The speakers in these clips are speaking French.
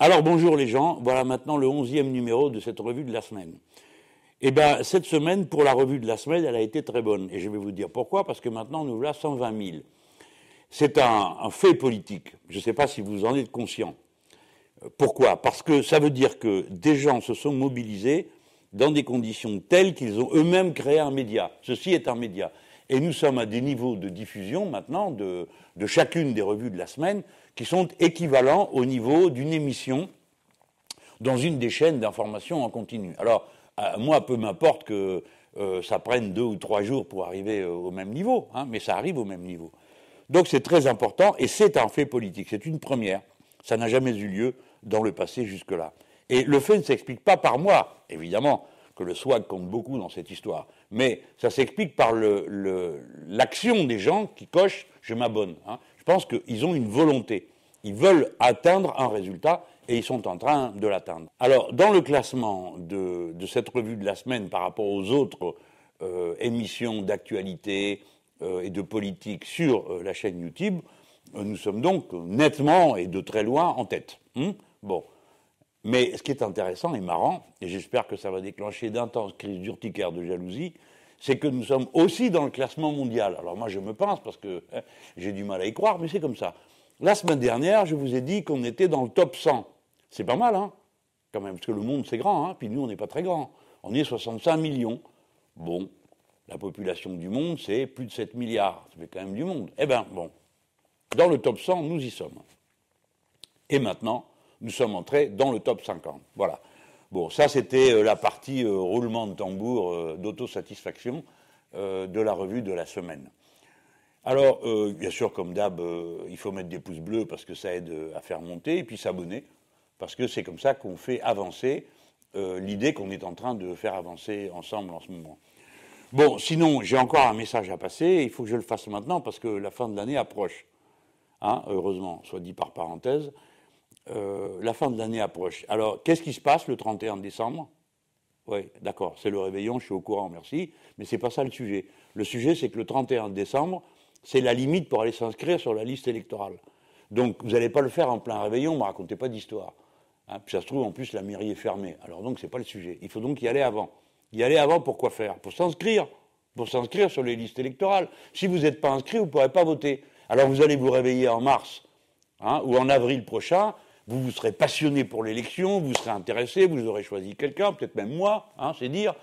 Alors bonjour les gens, voilà maintenant le onzième numéro de cette revue de la semaine. Eh bien, cette semaine, pour la revue de la semaine, elle a été très bonne. Et je vais vous dire pourquoi, parce que maintenant, nous voilà 120 000. C'est un, un, fait politique. Je ne sais pas si vous en êtes conscient. Pourquoi? Parce que ça veut dire que des gens se sont mobilisés dans des conditions telles qu'ils ont eux-mêmes créé un média. Ceci est un média. Et nous sommes à des niveaux de diffusion maintenant de, chacune des revues de la semaine qui sont équivalents au niveau d'une émission dans une des chaînes d'information en continu. Alors, moi, peu m'importe que euh, ça prenne deux ou trois jours pour arriver euh, au même niveau, hein, mais ça arrive au même niveau. Donc c'est très important et c'est un fait politique, c'est une première. Ça n'a jamais eu lieu dans le passé jusque-là. Et le fait ne s'explique pas par moi, évidemment que le swag compte beaucoup dans cette histoire, mais ça s'explique par l'action des gens qui cochent je m'abonne. Hein pense qu'ils ont une volonté. Ils veulent atteindre un résultat et ils sont en train de l'atteindre. Alors, dans le classement de, cette revue de la semaine par rapport aux autres euh, émissions d'actualité euh, et de politique sur euh, la chaîne YouTube, nous sommes donc nettement et de très loin en tête. Hein bon. Mais ce qui est intéressant et marrant, et j'espère que ça va déclencher d'intenses crises d'urticaire de jalousie, c'est que nous sommes aussi dans le classement mondial. Alors moi je me pense parce que hein, j'ai du mal à y croire, mais c'est comme ça. La semaine dernière, je vous ai dit qu'on était dans le top 100. C'est pas mal, hein Quand même, parce que le monde c'est grand, hein puis nous on n'est pas très grand. On est 65 millions. Bon, la population du monde c'est plus de 7 milliards. Ça fait quand même du monde. Eh bien, bon, dans le top 100, nous y sommes. Et maintenant, nous sommes entrés dans le top 50. Voilà. Bon, ça c'était euh, la partie euh, roulement de tambour euh, d'autosatisfaction de la revue de la semaine. Alors, bien sûr, comme d'hab, il faut mettre des pouces bleus parce que ça aide à faire monter, et puis s'abonner, parce que c'est comme ça qu'on fait avancer l'idée qu'on est en train de faire avancer ensemble en ce moment. Bon, sinon, j'ai encore un message à passer, il faut que je le fasse maintenant parce que la fin de l'année approche. Hein, heureusement, soit dit par parenthèse. Euh, la fin de l'année approche. Alors, qu'est-ce qui se passe le 31 décembre? Oui, d'accord, c'est le réveillon, je suis au courant, merci, mais ce n'est pas ça le sujet. Le sujet, c'est que le 31 décembre, c'est la limite pour aller s'inscrire sur la liste électorale. Donc, vous n'allez pas le faire en plein réveillon, ne me racontez pas d'histoire. Hein, puis ça se trouve, en plus, la mairie est fermée. Alors donc, ce n'est pas le sujet. Il faut donc y aller avant. Y aller avant, pour quoi faire? Pour s'inscrire. Pour s'inscrire sur les listes électorales. Si vous n'êtes pas inscrit, vous ne pourrez pas voter. Alors vous allez vous réveiller en mars hein, ou en avril prochain vous vous serez passionné pour l'élection, vous serez intéressé, vous aurez choisi quelqu'un, peut-être même moi, hein, c'est dire.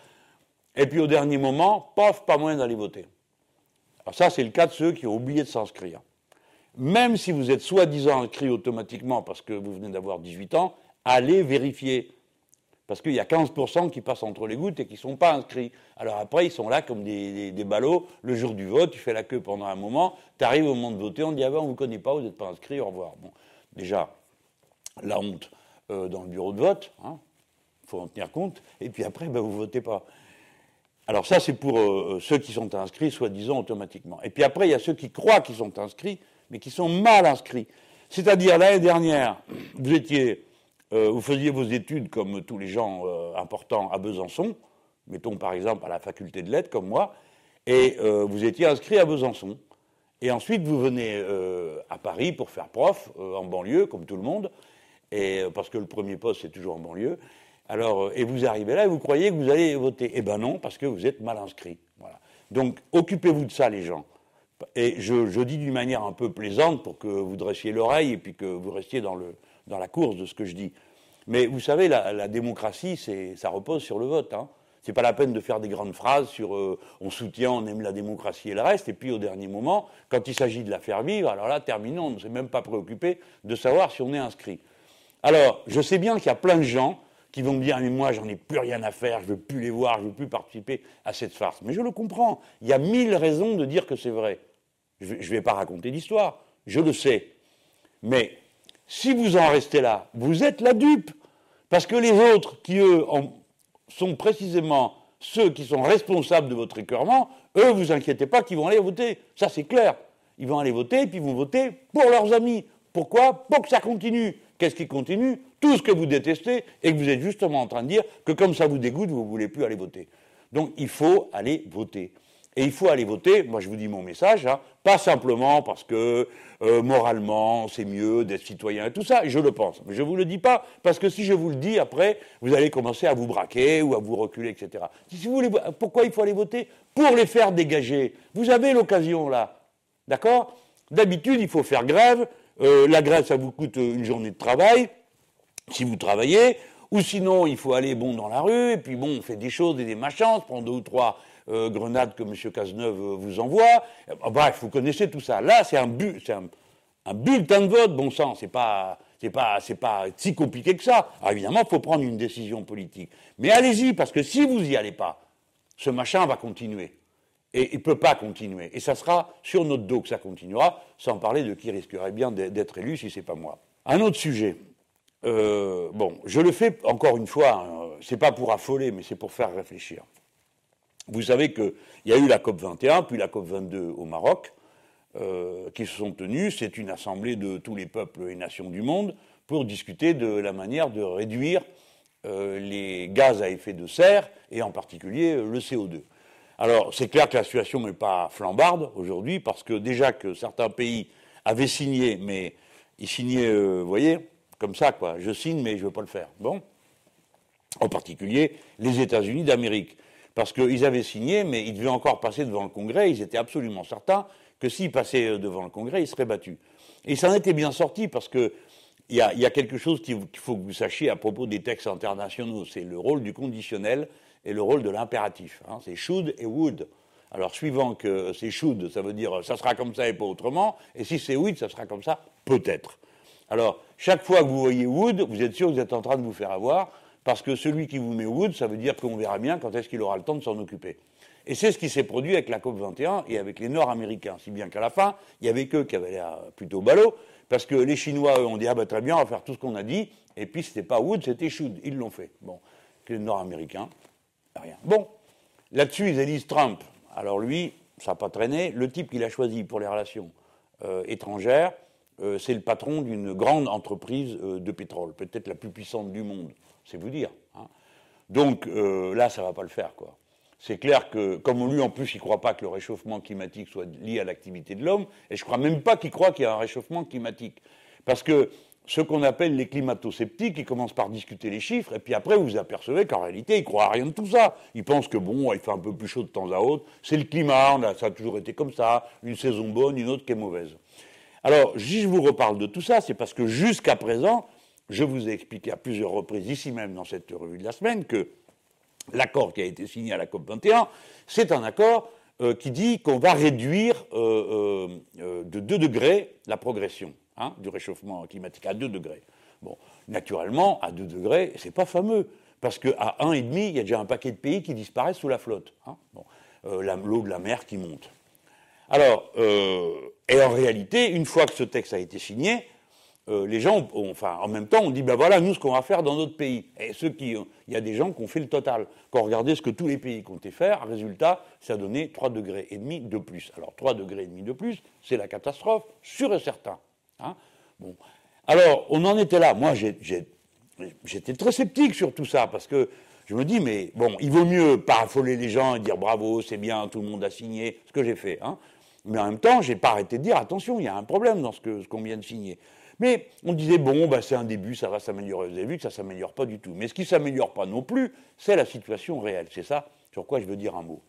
Et puis au dernier moment, paf, pas moyen d'aller voter. Alors ça, c'est le cas de ceux qui ont oublié de s'inscrire. Même si vous êtes soi-disant inscrit automatiquement parce que vous venez d'avoir 18 ans, allez vérifier. Parce qu'il y a 15% qui passent entre les gouttes et qui ne sont pas inscrits. Alors après, ils sont là comme des, des, ballots. Le jour du vote, tu fais la queue pendant un moment, tu arrives au moment de voter, on dit Ah ben, on ne vous connaît pas, vous n'êtes pas inscrit, au revoir. Bon, déjà, la honte euh, dans le bureau de vote, il hein, faut en tenir compte, et puis après, ben, vous ne votez pas. Alors ça, c'est pour euh, ceux qui sont inscrits, soi-disant, automatiquement. Et puis après, il y a ceux qui croient qu'ils sont inscrits, mais qui sont mal inscrits. C'est-à-dire, l'année dernière, vous étiez, euh, vous faisiez vos études comme tous les gens importants à Besançon, mettons par exemple à la faculté de lettres, comme moi, et vous étiez inscrit à Besançon. Et ensuite, vous venez à Paris pour faire prof, en banlieue, comme tout le monde, et, euh, parce que le premier poste, c'est toujours en banlieue. Alors, euh, et vous arrivez là et vous croyez que vous allez voter. Eh bien non, parce que vous êtes mal inscrit. Voilà. Donc, occupez-vous de ça, les gens. Et je, je dis d'une manière un peu plaisante pour que vous dressiez l'oreille et puis que vous restiez dans, le, dans la course de ce que je dis. Mais vous savez, la, la démocratie, ça repose sur le vote. Hein. C'est pas la peine de faire des grandes phrases sur euh, on soutient, on aime la démocratie et le reste, et puis au dernier moment, quand il s'agit de la faire vivre, alors là, terminons, on ne s'est même pas préoccupé de savoir si on est inscrit. Alors, je sais bien qu'il y a plein de gens qui vont me dire Mais moi, j'en ai plus rien à faire, je ne veux plus les voir, je ne veux plus participer à cette farce. Mais je le comprends. Il y a mille raisons de dire que c'est vrai. Je ne vais pas raconter l'histoire, je le sais. Mais si vous en restez là, vous êtes la dupe. Parce que les autres, qui eux sont précisément ceux qui sont responsables de votre écœurement, eux, vous inquiétez pas qu'ils vont aller voter. Ça, c'est clair. Ils vont aller voter et puis ils vont voter pour leurs amis. Pourquoi? Pour que ça continue. Qu'est-ce qui continue? Tout ce que vous détestez et que vous êtes justement en train de dire que comme ça vous dégoûte, vous ne voulez plus aller voter. Donc il faut aller voter. Et il faut aller voter, moi je vous dis mon message, hein, pas simplement parce que euh, moralement c'est mieux d'être citoyen et tout ça, je le pense. Mais je ne vous le dis pas, parce que si je vous le dis après, vous allez commencer à vous braquer ou à vous reculer, etc. Si vous voulez, pourquoi il faut aller voter? Pour les faire dégager. Vous avez l'occasion là. D'accord? D'habitude, il faut faire grève. Euh, la grève, ça vous coûte une journée de travail, si vous travaillez. Ou sinon, il faut aller bon dans la rue, et puis bon, on fait des choses et des machins, on prend deux ou trois euh, grenades que M. Cazeneuve euh, vous envoie. bref, vous connaissez tout ça. Là, c'est un, bulletin de vote, bon sang, c'est pas, pas, pas si compliqué que ça. Alors évidemment, il faut prendre une décision politique. Mais allez-y, parce que si vous n'y allez pas, ce machin va continuer. Et il ne peut pas continuer. Et ça sera sur notre dos que ça continuera, sans parler de qui risquerait bien d'être élu si ce n'est pas moi. Un autre sujet. Euh, bon, je le fais encore une fois, hein, c'est pas pour affoler, mais c'est pour faire réfléchir. Vous savez qu'il y a eu la COP 21, puis la COP 22 au Maroc, euh, qui se sont tenus. C'est une assemblée de tous les peuples et nations du monde pour discuter de la manière de réduire euh, les gaz à effet de serre et en particulier le CO2. Alors, c'est clair que la situation n'est pas flambarde aujourd'hui, parce que déjà que certains pays avaient signé, mais ils signaient, vous voyez, comme ça, quoi. Je signe, mais je ne veux pas le faire. Bon. En particulier, les États-Unis d'Amérique parce qu'ils avaient signé, mais ils devaient encore passer devant le Congrès, ils étaient absolument certains que s'ils passaient euh, devant le Congrès, ils seraient battus. Et ça en était bien sorti, parce qu'il y, a, y a quelque chose qu'il faut que vous sachiez à propos des textes internationaux, c'est le rôle du conditionnel et le rôle de l'impératif. Hein. c'est should et would. Alors, suivant que c'est should, ça veut dire ça sera comme ça et pas autrement, et si c'est would, ça sera comme ça, peut-être. Alors, chaque fois que vous voyez would, vous êtes sûr que vous êtes en train de vous faire avoir, parce que celui qui vous met Wood, ça veut dire qu'on verra bien quand est-ce qu'il aura le temps de s'en occuper. Et c'est ce qui s'est produit avec la COP 21 et avec les Nord-Américains, si bien qu'à la fin, il y avait qu'eux qui avaient l'air plutôt ballot, parce que les Chinois, eux, ont dit ah ben très bien, on va faire tout ce qu'on a dit, et puis c'était pas Wood, c'était Should, ils l'ont fait. Bon, les Nord-Américains, Bon, là-dessus ils élisent Trump. Alors lui, ça n'a pas traîné. Le type qu'il a choisi pour les relations euh, étrangères, euh, c'est le patron d'une grande entreprise euh, de pétrole, peut-être la plus puissante du monde c'est vous dire. Hein. Donc là, ça ne va pas le faire, quoi. C'est clair que, comme lui en plus, il ne croit pas que le réchauffement climatique soit lié à l'activité de l'homme, et je ne crois même pas qu'il croit qu'il y a un réchauffement climatique. Parce que ce qu'on appelle les climato-sceptiques, ils commencent par discuter les chiffres, et puis après, vous vous apercevez qu'en réalité, ils croient à rien de tout ça. Ils pensent que, bon, il fait un peu plus chaud de temps à autre, c'est le climat, ça a toujours été comme ça, une saison bonne, une autre qui est mauvaise. Alors, si je vous reparle de tout ça, c'est parce que jusqu'à présent, je vous ai expliqué à plusieurs reprises, ici même dans cette revue de la semaine, que l'accord qui a été signé à la COP21, c'est un accord euh, qui dit qu'on va réduire euh, euh, de 2 degrés la progression hein, du réchauffement climatique, à 2 degrés. Bon, naturellement, à 2 degrés, c'est pas fameux, parce qu'à 1,5, il y a déjà un paquet de pays qui disparaissent sous la flotte. Hein, l'eau de la mer qui monte. Alors, et en réalité, une fois que ce texte a été signé, euh, les gens, enfin, en même temps, on dit, ben voilà, nous, ce qu'on va faire dans notre pays. Et ceux qui, il y a des gens qui ont fait le total. Quand on regardait ce que tous les pays comptaient faire, résultat, ça a donné 3 degrés de plus. Alors, 3 degrés de plus, c'est la catastrophe, sûr et certain. Hein. bon. Alors, on en était là. Moi, j'étais très sceptique sur tout ça, parce que je me dis, mais bon, il vaut mieux pas affoler les gens et dire bravo, c'est bien, tout le monde a signé, ce que j'ai fait. Hein. Mais en même temps, j'ai pas arrêté de dire, attention, il y a un problème dans ce qu'on vient de signer. Mais on disait, bon, bah, c'est un début, ça va s'améliorer. Vous avez vu que ça ne s'améliore pas du tout. Mais ce qui ne s'améliore pas non plus, c'est la situation réelle. C'est ça sur quoi je veux dire un mot.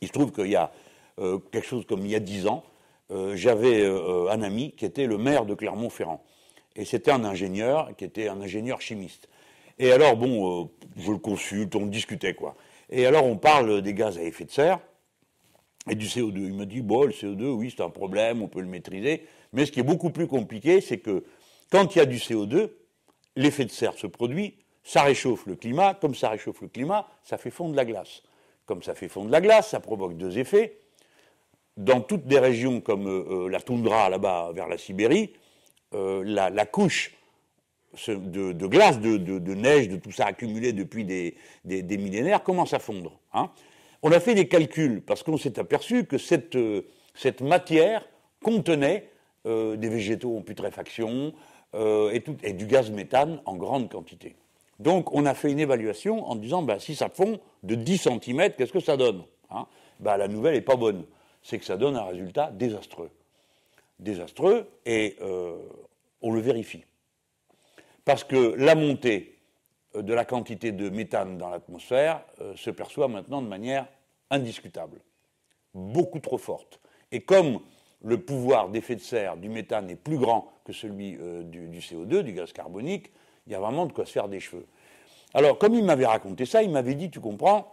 Il se trouve qu'il y a euh, quelque chose comme il y a dix ans, j'avais euh, un ami qui était le maire de Clermont-Ferrand. Et c'était un ingénieur qui était un ingénieur chimiste. Et alors, bon, je le consulte, on discutait, quoi. Et alors, on parle des gaz à effet de serre et du CO2. Il me dit, bon, le CO2, oui, c'est un problème, on peut le maîtriser. Mais ce qui est beaucoup plus compliqué, c'est que quand il y a du CO2, l'effet de serre se produit, ça réchauffe le climat, comme ça réchauffe le climat, ça fait fondre la glace. Comme ça fait fondre la glace, ça provoque deux effets. Dans toutes des régions comme euh, euh, la toundra là-bas vers la Sibérie, euh, la, couche de, glace, de, neige, de tout ça accumulé depuis des, millénaires commence à fondre. Hein. On a fait des calculs parce qu'on s'est aperçu que cette, matière contenait des végétaux en putréfaction et, du gaz méthane en grande quantité. Donc on a fait une évaluation en disant ben, si ça fond de 10 cm, qu'est-ce que ça donne hein bah, la nouvelle n'est pas bonne. C'est que ça donne un résultat désastreux. Désastreux, et euh, on le vérifie. Parce que la montée de la quantité de méthane dans l'atmosphère euh, se perçoit maintenant de manière indiscutable, beaucoup trop forte. Et comme le pouvoir d'effet de serre du méthane est plus grand que celui euh, du, CO2, du gaz carbonique, il y a vraiment de quoi se faire des cheveux. Alors, comme il m'avait raconté ça, il m'avait dit, tu comprends,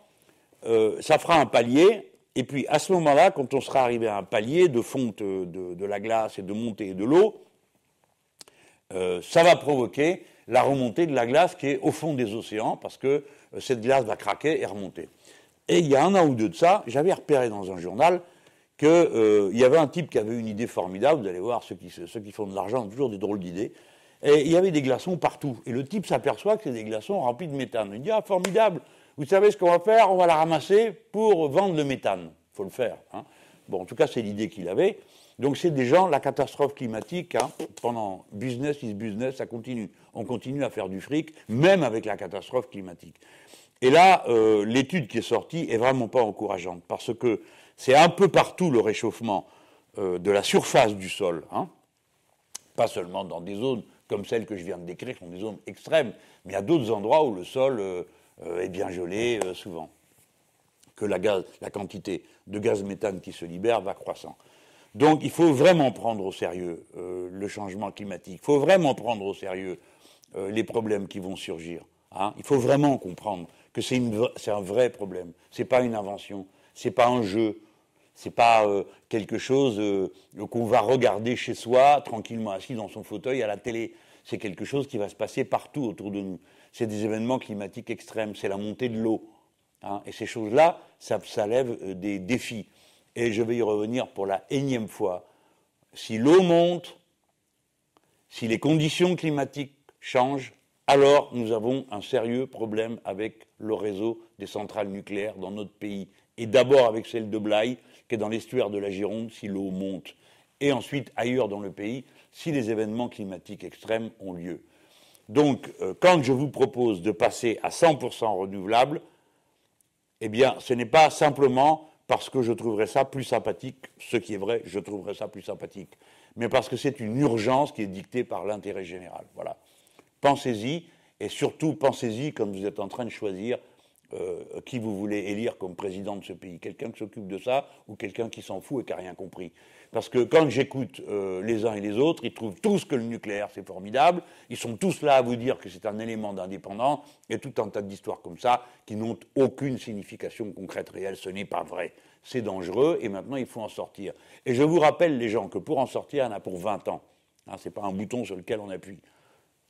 euh, ça fera un palier, et puis à ce moment-là, quand on sera arrivé à un palier de fonte de, la glace et de montée de l'eau, euh, ça va provoquer la remontée de la glace qui est au fond des océans, parce que cette glace va craquer et remonter. Et il y a un an ou deux de ça, j'avais repéré dans un journal qu'il euh, y avait un type qui avait une idée formidable, vous allez voir, ceux qui, ceux qui font de l'argent ont toujours des drôles d'idées, et il y avait des glaçons partout. Et le type s'aperçoit que c'est des glaçons remplis de méthane. Il dit, ah, formidable, vous savez ce qu'on va faire On va la ramasser pour vendre le méthane. Il faut le faire. Hein. Bon, en tout cas, c'est l'idée qu'il avait. Donc c'est des gens, la catastrophe climatique, hein, pendant business is business, ça continue. On continue à faire du fric, même avec la catastrophe climatique. Et là, euh, l'étude qui est sortie est vraiment pas encourageante, parce que c'est un peu partout le réchauffement euh, de la surface du sol, hein. pas seulement dans des zones comme celles que je viens de décrire, qui sont des zones extrêmes, mais a d'autres endroits où le sol euh, est bien gelé souvent, que la, la quantité de gaz méthane qui se libère va croissant. Donc il faut vraiment prendre au sérieux le changement climatique, il faut vraiment prendre au sérieux les problèmes qui vont surgir. Hein. Il faut vraiment comprendre que c'est un vrai problème. Ce n'est pas une invention, ce n'est pas un jeu, ce n'est pas euh, quelque chose euh, qu'on va regarder chez soi, tranquillement assis dans son fauteuil à la télé. C'est quelque chose qui va se passer partout autour de nous. C'est des événements climatiques extrêmes, c'est la montée de l'eau. Hein. et ces choses-là, ça, ça lève euh, des défis. Et je vais y revenir pour la énième fois. Si l'eau monte, si les conditions climatiques changent, alors nous avons un sérieux problème avec le réseau des centrales nucléaires dans notre pays. Et d'abord avec celle de Blaye, qui est dans l'estuaire de la Gironde, si l'eau monte. Et ensuite ailleurs dans le pays, si les événements climatiques extrêmes ont lieu. Donc, euh, quand je vous propose de passer à 100% renouvelable, eh bien, ce n'est pas simplement parce que je trouverais ça plus sympathique, ce qui est vrai, je trouverais ça plus sympathique, mais parce que c'est une urgence qui est dictée par l'intérêt général. Voilà. Pensez-y, et surtout pensez-y quand vous êtes en train de choisir euh, qui vous voulez élire comme président de ce pays. Quelqu'un qui s'occupe de ça ou quelqu'un qui s'en fout et qui n'a rien compris. Parce que quand j'écoute euh, les uns et les autres, ils trouvent tous que le nucléaire c'est formidable, ils sont tous là à vous dire que c'est un élément d'indépendance, et tout un tas d'histoires comme ça qui n'ont aucune signification concrète réelle. Ce n'est pas vrai. C'est dangereux et maintenant il faut en sortir. Et je vous rappelle, les gens, que pour en sortir, il y en a pour 20 ans. Hein, ce n'est pas un bouton sur lequel on appuie.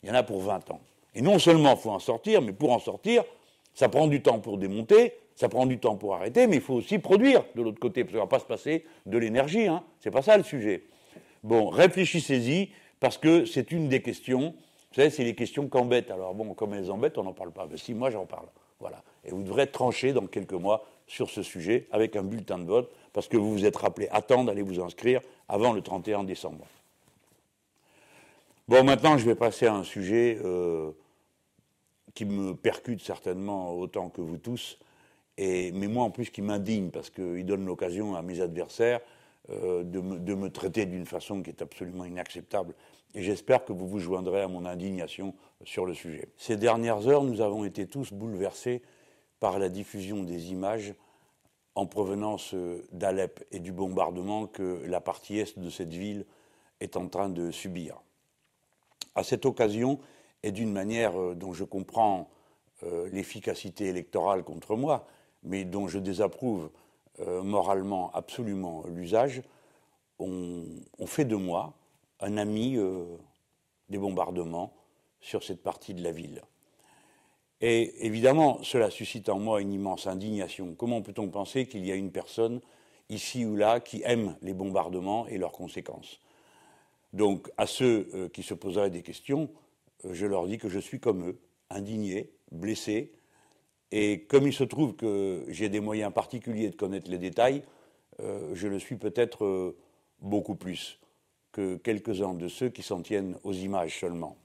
Il y en a pour 20 ans. Et non seulement il faut en sortir, mais pour en sortir, ça prend du temps pour démonter, ça prend du temps pour arrêter, mais il faut aussi produire de l'autre côté, parce qu'il ne va pas se passer de l'énergie. Hein. Ce n'est pas ça le sujet. Bon, réfléchissez-y, parce que c'est une des questions. Vous savez, c'est les questions qu'embêtent. Alors bon, comme elles embêtent, on n'en parle pas. Mais si, moi j'en parle. Voilà. Et vous devrez trancher dans quelques mois sur ce sujet avec un bulletin de vote, parce que vous vous êtes rappelé à temps d'aller vous inscrire avant le 31 décembre. Bon, maintenant, je vais passer à un sujet euh, qui me percute certainement autant que vous tous, mais moi en plus qui m'indigne, parce qu'il donne l'occasion à mes adversaires euh, de, me, de, me, traiter d'une façon qui est absolument inacceptable. Et j'espère que vous vous joindrez à mon indignation sur le sujet. Ces dernières heures, nous avons été tous bouleversés par la diffusion des images en provenance euh, d'Alep et du bombardement que la partie est de cette ville est en train de subir à cette occasion et d'une manière euh, dont je comprends l'efficacité électorale contre moi, mais dont je désapprouve euh, moralement absolument l'usage, on, fait de moi un ami des bombardements sur cette partie de la ville. Et évidemment, cela suscite en moi une immense indignation. Comment peut-on penser qu'il y a une personne ici ou là qui aime les bombardements et leurs conséquences? Donc à ceux euh, qui se poseraient des questions, euh, je leur dis que je suis comme eux, indigné, blessé, et comme il se trouve que j'ai des moyens particuliers de connaître les détails, euh, je le suis peut-être beaucoup plus que quelques-uns de ceux qui s'en tiennent aux images seulement.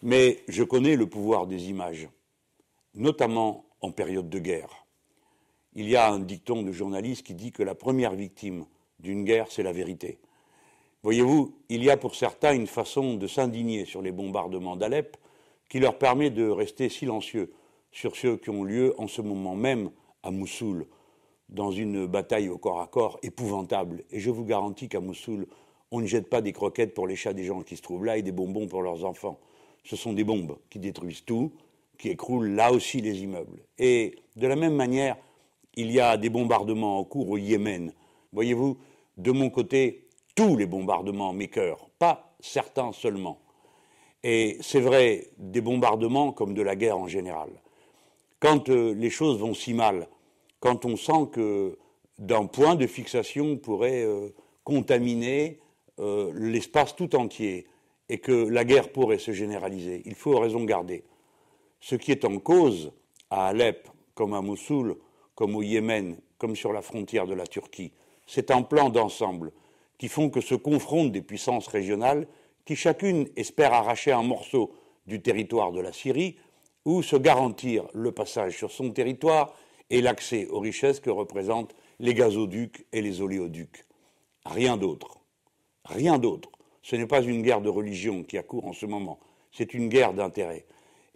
Mais je connais le pouvoir des images, notamment en période de guerre. il y a un dicton de journaliste qui dit que la première victime d'une guerre, c'est la vérité. Voyez-vous, il y a pour certains une façon de s'indigner sur les bombardements d'Alep qui leur permet de rester silencieux sur ceux qui ont lieu en ce moment même à Mossoul, dans une bataille au corps à corps épouvantable. Et je vous garantis qu'à Mossoul, on ne jette pas des croquettes pour les chats des gens qui se trouvent là et des bonbons pour leurs enfants. Ce sont des bombes qui détruisent tout, qui écroulent là aussi les immeubles. Et de la même manière, il y a des bombardements en cours au Yémen. Voyez-vous, de mon côté, tous les bombardements m'écœurent, pas certains seulement. Et c'est vrai, des bombardements comme de la guerre en général. Quand euh, les choses vont si mal, quand on sent que d'un point de fixation pourrait euh, contaminer euh, l'espace tout entier et que la guerre pourrait se généraliser, il faut raison garder. Ce qui est en cause à Alep, comme à Mossoul, comme au Yémen, comme sur la frontière de la Turquie, c'est un plan d'ensemble qui font que se confrontent des puissances régionales qui chacune espère arracher un morceau du territoire de la Syrie ou se garantir le passage sur son territoire et l'accès aux richesses que représentent les gazoducs et les oléoducs. Rien d'autre. Rien d'autre. Ce n'est pas une guerre de religion qui a cours en ce moment, c'est une guerre d'intérêt.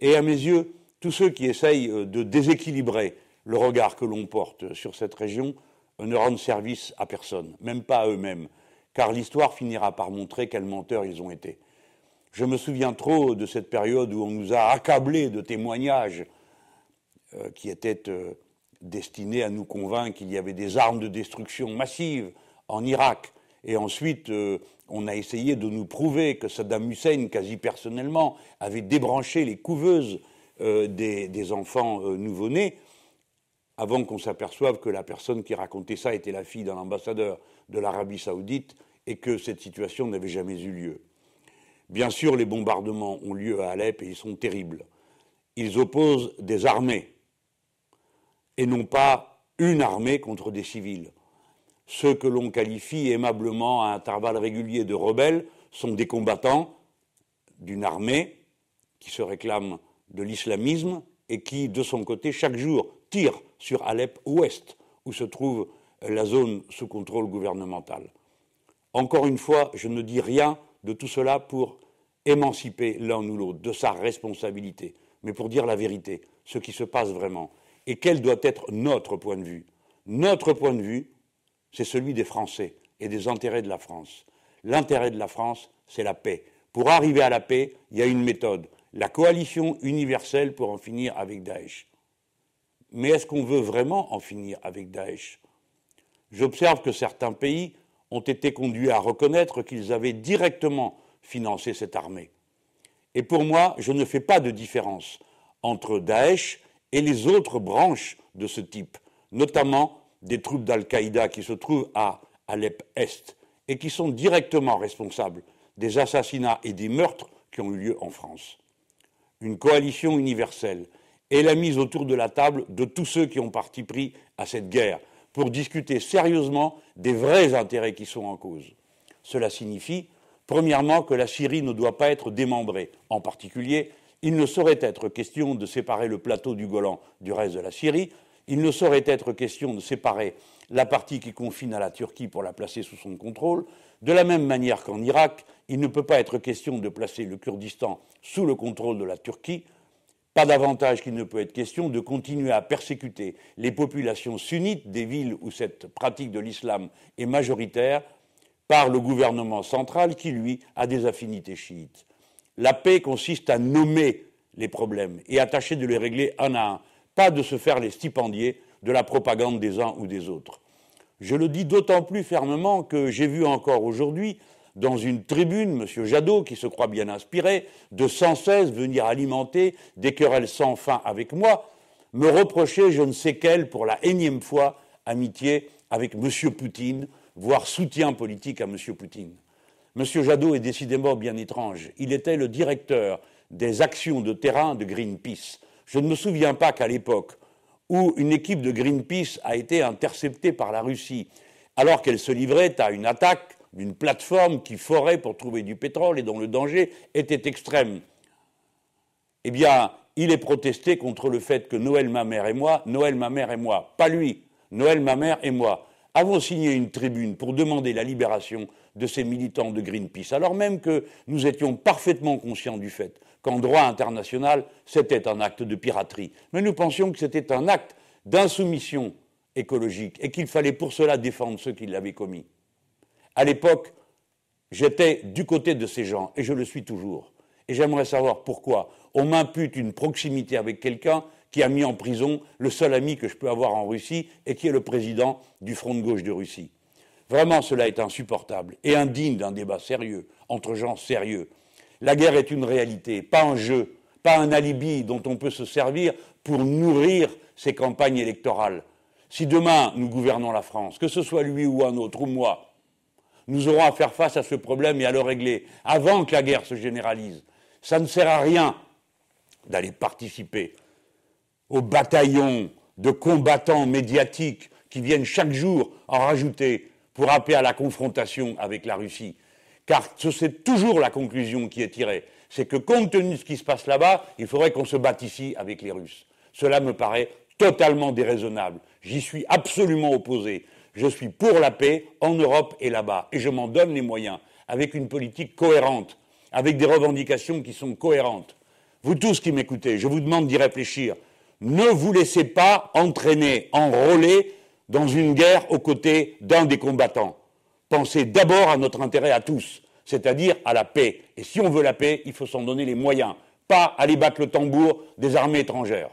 Et à mes yeux, tous ceux qui essayent euh, de déséquilibrer le regard que l'on porte sur cette région euh, ne rendent service à personne, même pas à eux-mêmes, car l'histoire finira par montrer quels menteurs ils ont été. Je me souviens trop de cette période où on nous a accablés de témoignages euh, qui étaient destinés à nous convaincre qu'il y avait des armes de destruction massive en Irak. Et ensuite, on a essayé de nous prouver que Saddam Hussein, quasi personnellement, avait débranché les couveuses euh, des, enfants euh, nouveau-nés, avant qu'on s'aperçoive que la personne qui racontait ça était la fille d'un ambassadeur de l'Arabie saoudite et que cette situation n'avait jamais eu lieu. Bien sûr, les bombardements ont lieu à Alep et ils sont terribles. Ils opposent des armées et non pas une armée contre des civils. Ceux que l'on qualifie aimablement à intervalles réguliers de rebelles sont des combattants d'une armée qui se réclame de l'islamisme et qui, de son côté, chaque jour tire sur Alep ouest, où se trouve la zone sous contrôle gouvernemental. Encore une fois, je ne dis rien de tout cela pour émanciper l'un ou l'autre de sa responsabilité, mais pour dire la vérité, ce qui se passe vraiment, et quel doit être notre point de vue. Notre point de vue, c'est celui des Français et des intérêts de la France. L'intérêt de la France, c'est la paix. Pour arriver à la paix, il y a une méthode, la coalition universelle pour en finir avec Daesh. Mais est-ce qu'on veut vraiment en finir avec Daesh? J'observe que certains pays ont été conduits à reconnaître qu'ils avaient directement financé cette armée. Et pour moi, je ne fais pas de différence entre Daesh et les autres branches de ce type, notamment des troupes d'Al-Qaïda qui se trouvent à Alep-Est et qui sont directement responsables des assassinats et des meurtres qui ont eu lieu en France. Une coalition universelle est la mise autour de la table de tous ceux qui ont parti pris à cette guerre pour discuter sérieusement des vrais intérêts qui sont en cause. Cela signifie, premièrement, que la Syrie ne doit pas être démembrée. En particulier, il ne saurait être question de séparer le plateau du Golan du reste de la Syrie, il ne saurait être question de séparer la partie qui confine à la Turquie pour la placer sous son contrôle, de la même manière qu'en Irak, il ne peut pas être question de placer le Kurdistan sous le contrôle de la Turquie, pas davantage qu'il ne peut être question de continuer à persécuter les populations sunnites des villes où cette pratique de l'islam est majoritaire par le gouvernement central qui, lui, a des affinités chiites. La paix consiste à nommer les problèmes et à tâcher de les régler un à un pas de se faire les stipendiers de la propagande des uns ou des autres. Je le dis d'autant plus fermement que j'ai vu encore aujourd'hui, dans une tribune, M. Jadot, qui se croit bien inspiré, de sans cesse venir alimenter des querelles sans fin avec moi, me reprocher je ne sais quelle, pour la énième fois, amitié avec M. Poutine, voire soutien politique à M. Poutine. M. Jadot est décidément bien étrange. Il était le directeur des actions de terrain de Greenpeace. Je ne me souviens pas qu'à l'époque où une équipe de Greenpeace a été interceptée par la Russie, alors qu'elle se livrait à une attaque d'une plateforme qui forait pour trouver du pétrole et dont le danger était extrême, eh bien, il est protesté contre le fait que Noël, ma mère et moi, Noël, ma mère et moi, pas lui, Noël, ma mère et moi avons signé une tribune pour demander la libération de ces militants de Greenpeace, alors même que nous étions parfaitement conscients du fait qu'en droit international, c'était un acte de piraterie. Mais nous pensions que c'était un acte d'insoumission écologique et qu'il fallait pour cela défendre ceux qui l'avaient commis. À l'époque, j'étais du côté de ces gens et je le suis toujours. Et j'aimerais savoir pourquoi on m'impute une proximité avec quelqu'un qui a mis en prison le seul ami que je peux avoir en Russie et qui est le président du Front de gauche de Russie. Vraiment, cela est insupportable et indigne d'un débat sérieux entre gens sérieux. La guerre est une réalité, pas un jeu, pas un alibi dont on peut se servir pour nourrir ses campagnes électorales. Si demain nous gouvernons la France, que ce soit lui ou un autre, ou moi, nous aurons à faire face à ce problème et à le régler avant que la guerre se généralise. Ça ne sert à rien d'aller participer au bataillon de combattants médiatiques qui viennent chaque jour en rajouter pour appeler à la confrontation avec la Russie. Car c'est toujours la conclusion qui est tirée. C'est que compte tenu de ce qui se passe là-bas, il faudrait qu'on se batte ici avec les Russes. Cela me paraît totalement déraisonnable. J'y suis absolument opposé. Je suis pour la paix en Europe et là-bas. Et je m'en donne les moyens, avec une politique cohérente, avec des revendications qui sont cohérentes. Vous tous qui m'écoutez, je vous demande d'y réfléchir. Ne vous laissez pas entraîner, enrôler dans une guerre aux côtés d'un des combattants. Pensez d'abord à notre intérêt à tous, c'est-à-dire à la paix. Et si on veut la paix, il faut s'en donner les moyens, pas aller battre le tambour des armées étrangères.